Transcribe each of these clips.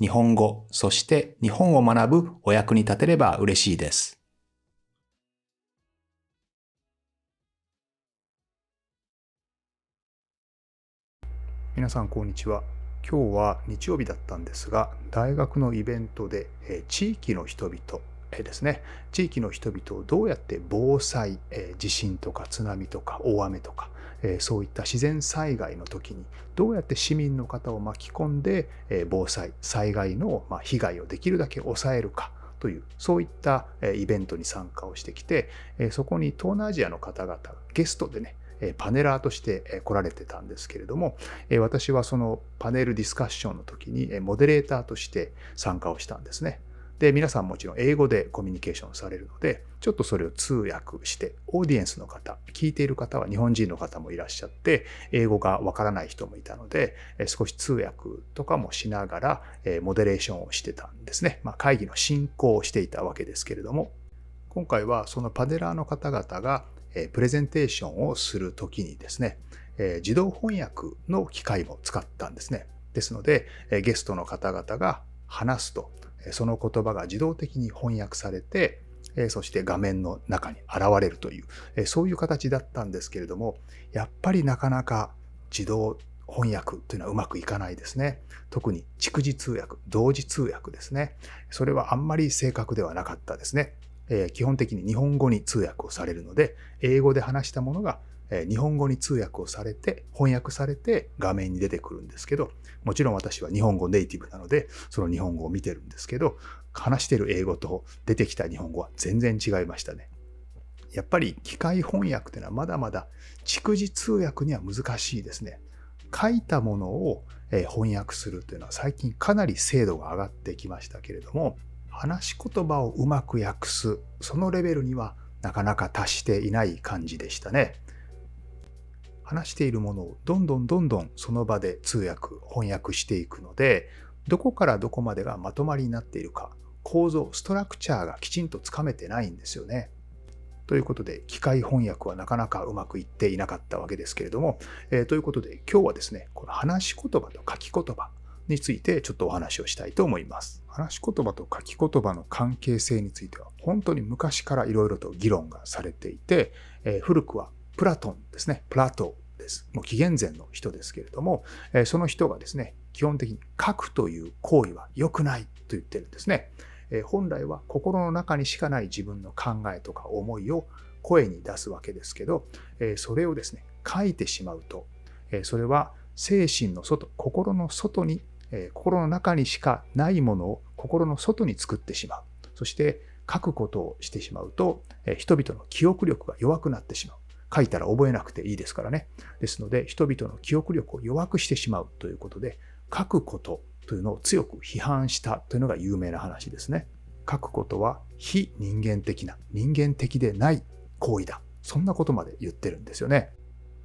日本語、そして日本を学ぶお役に立てれば嬉しいです。皆さんこんにちは。今日は日曜日だったんですが、大学のイベントで、え地域の人々ですね、地域の人々をどうやって防災、地震とか津波とか大雨とか、そういった自然災害の時にどうやって市民の方を巻き込んで、防災災害の被害をできるだけ抑えるかというそういったイベントに参加をしてきてそこに東南アジアの方々ゲストでねパネラーとして来られてたんですけれども私はそのパネルディスカッションの時にモデレーターとして参加をしたんですね。で、皆さんもちろん英語でコミュニケーションされるので、ちょっとそれを通訳して、オーディエンスの方、聞いている方は日本人の方もいらっしゃって、英語がわからない人もいたので、少し通訳とかもしながら、モデレーションをしてたんですね。まあ、会議の進行をしていたわけですけれども、今回はそのパネラーの方々がプレゼンテーションをするときにですね、自動翻訳の機械も使ったんですね。ですので、ゲストの方々が話すと、その言葉が自動的に翻訳されて、そして画面の中に現れるという、そういう形だったんですけれども、やっぱりなかなか自動翻訳というのはうまくいかないですね。特に逐次通訳、同時通訳ですね。それはあんまり正確ではなかったですね。基本的に日本語に通訳をされるので、英語で話したものが日本語に通訳をされて、翻訳されて画面に出てくるんですけど、もちろん私は日本語ネイティブなので、その日本語を見てるんですけど、話してる英語と出てきた日本語は全然違いましたね。やっぱり機械翻訳っていうのはまだまだ逐次通訳には難しいですね。書いたものを翻訳するというのは最近かなり精度が上がってきましたけれども、話し言葉をうまく訳す、そのレベルにはなかなか達していない感じでしたね。話しているものをどんどんどんどんその場で通訳、翻訳していくので、どこからどこまでがまとまりになっているか、構造、ストラクチャーがきちんとつかめてないんですよね。ということで、機械翻訳はなかなかうまくいっていなかったわけですけれども、えー、ということで今日はですね、この話し言葉と書き言葉についてちょっとお話をしたいと思います。話し言葉と書き言葉の関係性については本当に昔からいろいろと議論がされていて、えー、古くはプラトンですね。プラトです。もう紀元前の人ですけれども、えその人がですね、基本的に書くという行為は良くないと言ってるんですね。え本来は心の中にしかない自分の考えとか思いを声に出すわけですけど、えそれをですね、書いてしまうと、えそれは精神の外、心の外に、え心の中にしかないものを心の外に作ってしまう。そして書くことをしてしまうと、え人々の記憶力が弱くなってしまう。書いたら覚えなくていいですからね。ですので、人々の記憶力を弱くしてしまうということで、書くことというのを強く批判したというのが有名な話ですね。書くことは非人間的な、人間的でない行為だ。そんなことまで言ってるんですよね。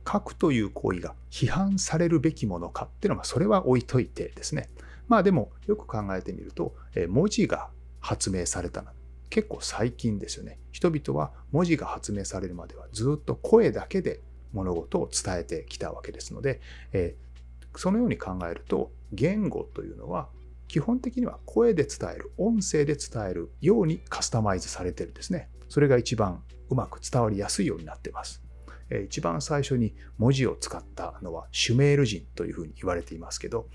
書くという行為が批判されるべきものかっていうのは、それは置いといてですね。まあでも、よく考えてみると、文字が発明されたなん結構最近ですよね。人々は文字が発明されるまではずっと声だけで物事を伝えてきたわけですので、えー、そのように考えると言語というのは基本的には声で伝える、音声で伝えるようにカスタマイズされてるんですね。それが一番うまく伝わりやすいようになってます。一番最初に文字を使ったのはシュメール人というふうに言われていますけど、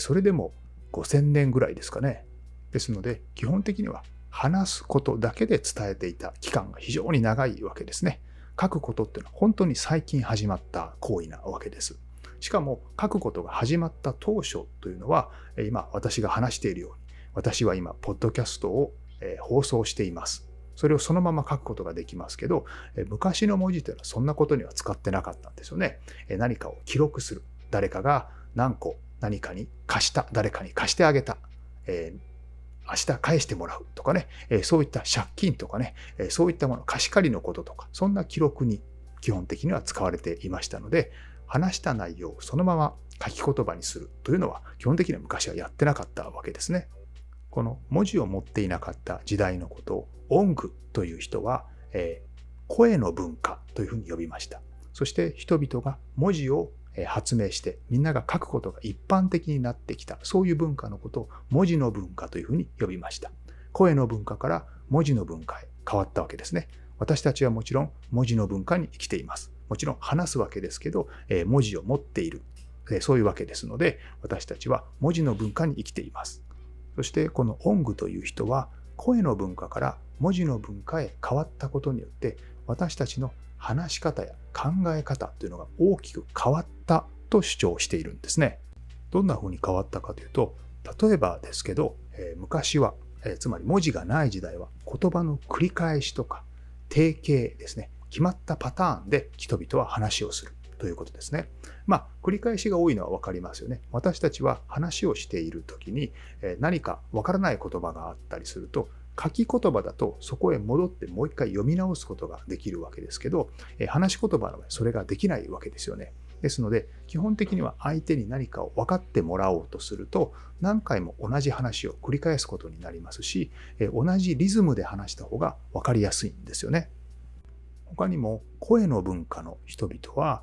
それでも5000年ぐらいですかね。ですので、基本的には話すことだけで伝えていた期間が非常に長いわけですね。書くことっていうのは本当に最近始まった行為なわけです。しかも書くことが始まった当初というのは、今私が話しているように、私は今、ポッドキャストを放送しています。それをそのまま書くことができますけど、昔の文字というのはそんなことには使ってなかったんですよね。何かを記録する。誰かが何個何かに貸した。誰かに貸してあげた。え明日返してもらうとかね、えそういった借金とかね、えそういったもの、貸し借りのこととか、そんな記録に基本的には使われていましたので、話した内容をそのまま書き言葉にするというのは基本的には昔はやってなかったわけですね。この文字を持っていなかった時代のことを音具という人は、え、声の文化というふうに呼びました。そして人々が文字を発明してみんなが書くことが一般的になってきたそういう文化のことを文字の文化というふうに呼びました。声の文化から文字の文化へ変わったわけですね。私たちはもちろん文字の文化に生きています。もちろん話すわけですけど文字を持っている。そういうわけですので私たちは文字の文化に生きています。そしてこの音具という人は声の文化から文字の文化へ変わったことによって私たちの話し方や考え方というのが大きく変わったと主張しているんですね。どんな風に変わったかというと、例えばですけど、え、昔は、え、つまり文字がない時代は言葉の繰り返しとか定型ですね、決まったパターンで人々は話をするということですね。まあ、繰り返しが多いのは分かりますよね。私たちは話をしている時に、え、何か分からない言葉があったりすると、書き言葉だとそこへ戻ってもう一回読み直すことができるわけですけど、話し言葉の場合それができないわけですよね。ですので、基本的には相手に何かを分かってもらおうとすると、何回も同じ話を繰り返すことになりますし、同じリズムで話した方が分かりやすいんですよね。他にも声の文化の人々は、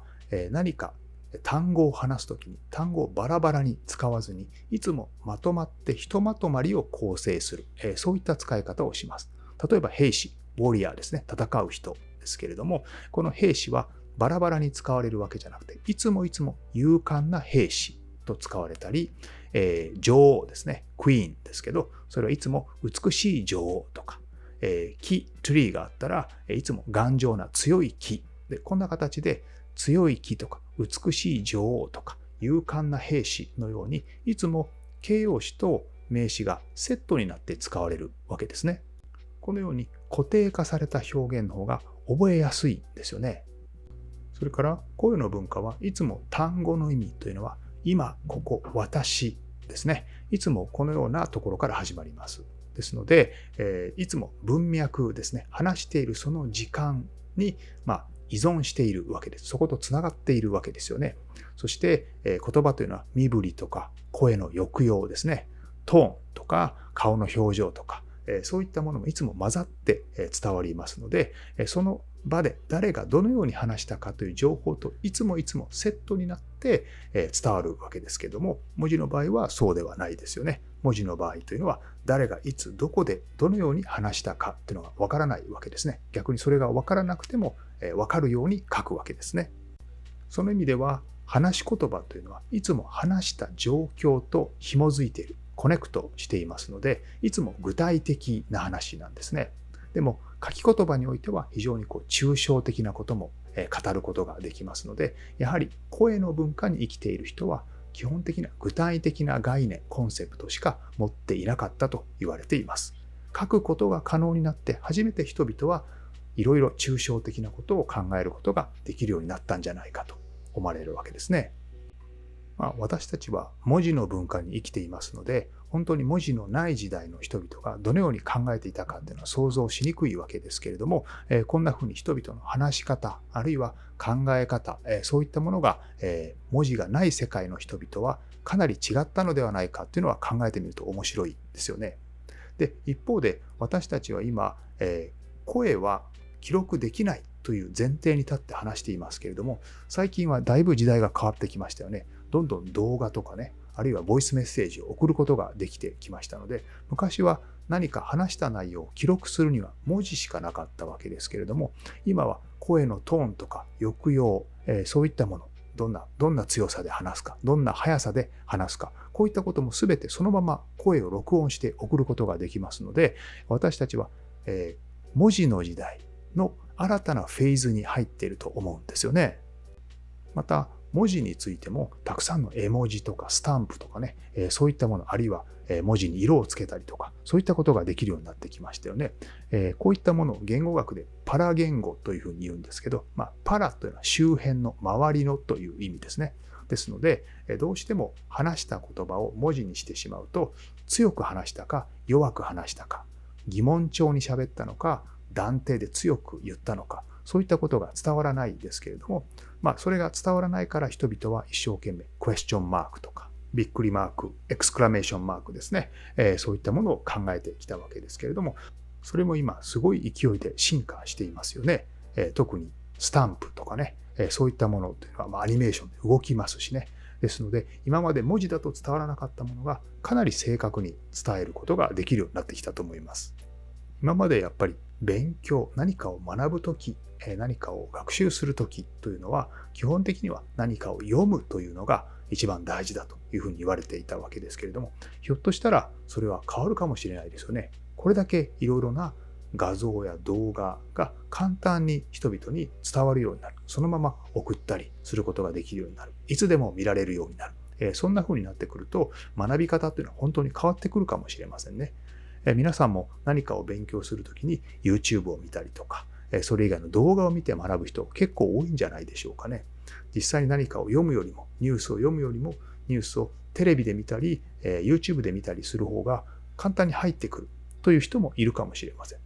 何か単語を話すときに単語をバラバラに使わずにいつもまとまってひとまとまりを構成する、えそういった使い方をします。例えば兵士、ウォリアーですね、戦う人ですけれども、この兵士はバラバラに使われるわけじゃなくて、いつもいつも勇敢な兵士と使われたり、えー、女王ですね、クイーンですけど、それはいつも美しい女王とか、えー、木、トゥリーがあったらいつも頑丈な強い木。で、こんな形で強い木とか美しい女王とか勇敢な兵士のようにいつも形容詞と名詞がセットになって使われるわけですね。このように固定化された表現の方が覚えやすいんですよね。それから声の文化はいつも単語の意味というのは今、ここ、私ですね。いつもこのようなところから始まります。ですので、え、いつも文脈ですね。話しているその時間に、ま、依存しているわけです。そことつながっているわけですよね。そして、え、言葉というのは身振りとか声の抑揚ですね。トーンとか顔の表情とか、え、そういったものもいつも混ざって伝わりますので、その場で誰がどのように話したかという情報といつもいつもセットになって伝わるわけですけども、文字の場合はそうではないですよね。文字の場合というのは誰がいつどこでどのように話したかというのがわからないわけですね。逆にそれがわからなくてもわかるように書くわけですね。その意味では話し言葉というのはいつも話した状況と紐づいている、コネクトしていますので、いつも具体的な話なんですね。でも書き言葉においては非常にこう抽象的なことも語ることができますので、やはり声の文化に生きている人は基本的な具体的な概念、コンセプトしか持っていなかったと言われています。書くことが可能になって初めて人々はいろいろ抽象的なことを考えることができるようになったんじゃないかと思われるわけですね。まあ、私たちは文字の文化に生きていますので、本当に文字のない時代の人々がどのように考えていたかっていうのは想像しにくいわけですけれども、え、こんなふうに人々の話し方、あるいは考え方、え、そういったものが、え、文字がない世界の人々はかなり違ったのではないかっていうのは考えてみると面白いですよね。で、一方で私たちは今、え声は記録できないという前提に立って話していますけれども、最近はだいぶ時代が変わってきましたよね。どんどん動画とかね、あるいはボイスメッセージを送ることができてきましたので、昔は何か話した内容を記録するには文字しかなかったわけですけれども、今は声のトーンとか抑揚、えー、そういったもの、どんな、どんな強さで話すか、どんな速さで話すか、こういったことも全てそのまま声を録音して送ることができますので、私たちは、えー、文字の時代の新たなフェーズに入っていると思うんですよね。また、文字についてもたくさんの絵文字とかスタンプとかね、そういったもの、あるいは文字に色をつけたりとか、そういったことができるようになってきましたよね。こういったものを言語学でパラ言語というふうに言うんですけど、まあ、パラというのは周辺の周りのという意味ですね。ですので、どうしても話した言葉を文字にしてしまうと、強く話したか弱く話したか、疑問調に喋ったのか、断定で強く言ったのか、そういったことが伝わらないですけれども、まあ、それが伝わらないから人々は一生懸命クエスチョンマークとか、びっくりマーク、エクスクラメーションマークですね、えー、そういったものを考えてきたわけですけれども、それも今すごい勢いで進化していますよね。えー、特にスタンプとかね、えー、そういったものというのは、まあ、アニメーションで動きますしね。ですので、今まで文字だと伝わらなかったものがかなり正確に伝えることができるようになってきたと思います。今までやっぱり勉強、何かを学ぶとき、何かを学習するときというのは、基本的には何かを読むというのが一番大事だというふうに言われていたわけですけれども、ひょっとしたらそれは変わるかもしれないですよね。これだけいろいろな画像や動画が簡単に人々に伝わるようになる。そのまま送ったりすることができるようになる。いつでも見られるようになる。そんな風になってくると、学び方っていうのは本当に変わってくるかもしれませんね。え皆さんも何かを勉強するときに YouTube を見たりとか、えそれ以外の動画を見て学ぶ人結構多いんじゃないでしょうかね。実際に何かを読むよりも、ニュースを読むよりも、ニュースをテレビで見たり、え YouTube で見たりする方が簡単に入ってくるという人もいるかもしれません。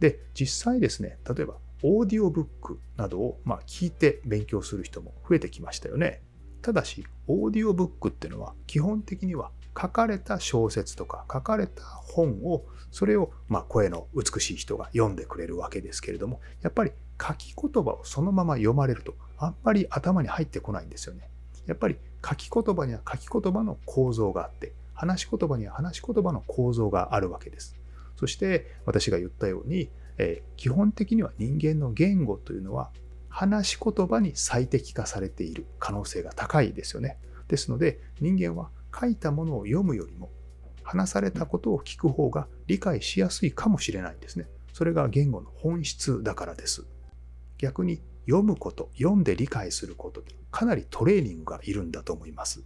で、実際ですね、例えばオーディオブックなどをま聞いて勉強する人も増えてきましたよね。ただし、オーディオブックっていうのは基本的には書かれた小説とか書かれた本をそれをまあ声の美しい人が読んでくれるわけですけれどもやっぱり書き言葉をそのまま読まれるとあんまり頭に入ってこないんですよね。やっぱり書き言葉には書き言葉の構造があって話し言葉には話し言葉の構造があるわけです。そして私が言ったように、えー、基本的には人間の言語というのは話し言葉に最適化されている可能性が高いですよね。ですので人間は書いたものを読むよりも話されたことを聞く方が理解しやすいかもしれないんですね。それが言語の本質だからです。逆に読むこと、読んで理解することかなりトレーニングがいるんだと思います。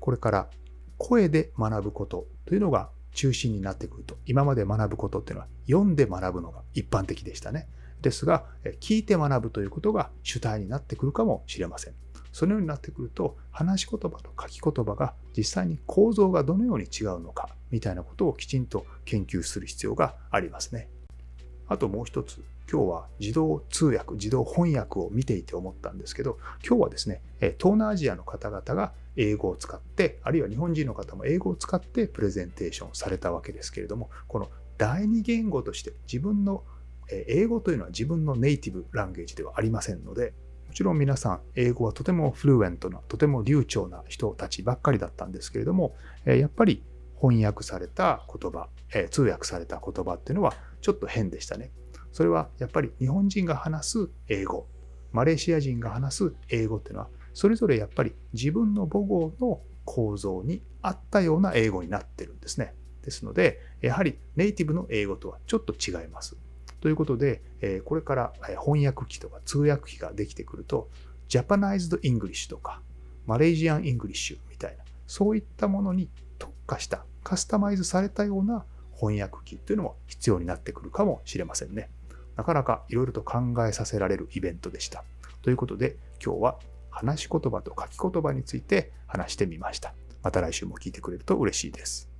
これから声で学ぶことというのが中心になってくると、今まで学ぶことっていうのは読んで学ぶのが一般的でしたね。ですが、聞いて学ぶということが主体になってくるかもしれません。そのようになってくると話し言葉と書き言葉が実際に構造がどのように違うのかみたいなことをきちんと研究する必要がありますね。あともう一つ今日は自動通訳自動翻訳を見ていて思ったんですけど今日はですね東南アジアの方々が英語を使ってあるいは日本人の方も英語を使ってプレゼンテーションされたわけですけれどもこの第二言語として自分の英語というのは自分のネイティブランゲージではありませんのでちろん皆さん、英語はとてもフルエントな、とても流暢な人たちばっかりだったんですけれども、やっぱり翻訳された言葉、通訳された言葉っていうのはちょっと変でしたね。それはやっぱり日本人が話す英語、マレーシア人が話す英語っていうのは、それぞれやっぱり自分の母語の構造に合ったような英語になってるんですね。ですので、やはりネイティブの英語とはちょっと違います。ということで、えこれから翻訳機とか通訳機ができてくると、 Japanized English とか、Malaysian English みたいな、そういったものに特化した、カスタマイズされたような翻訳機というのも必要になってくるかもしれませんね。なかなかいろいろと考えさせられるイベントでした。ということで、今日は話し言葉と書き言葉について話してみました。また来週も聞いてくれると嬉しいです。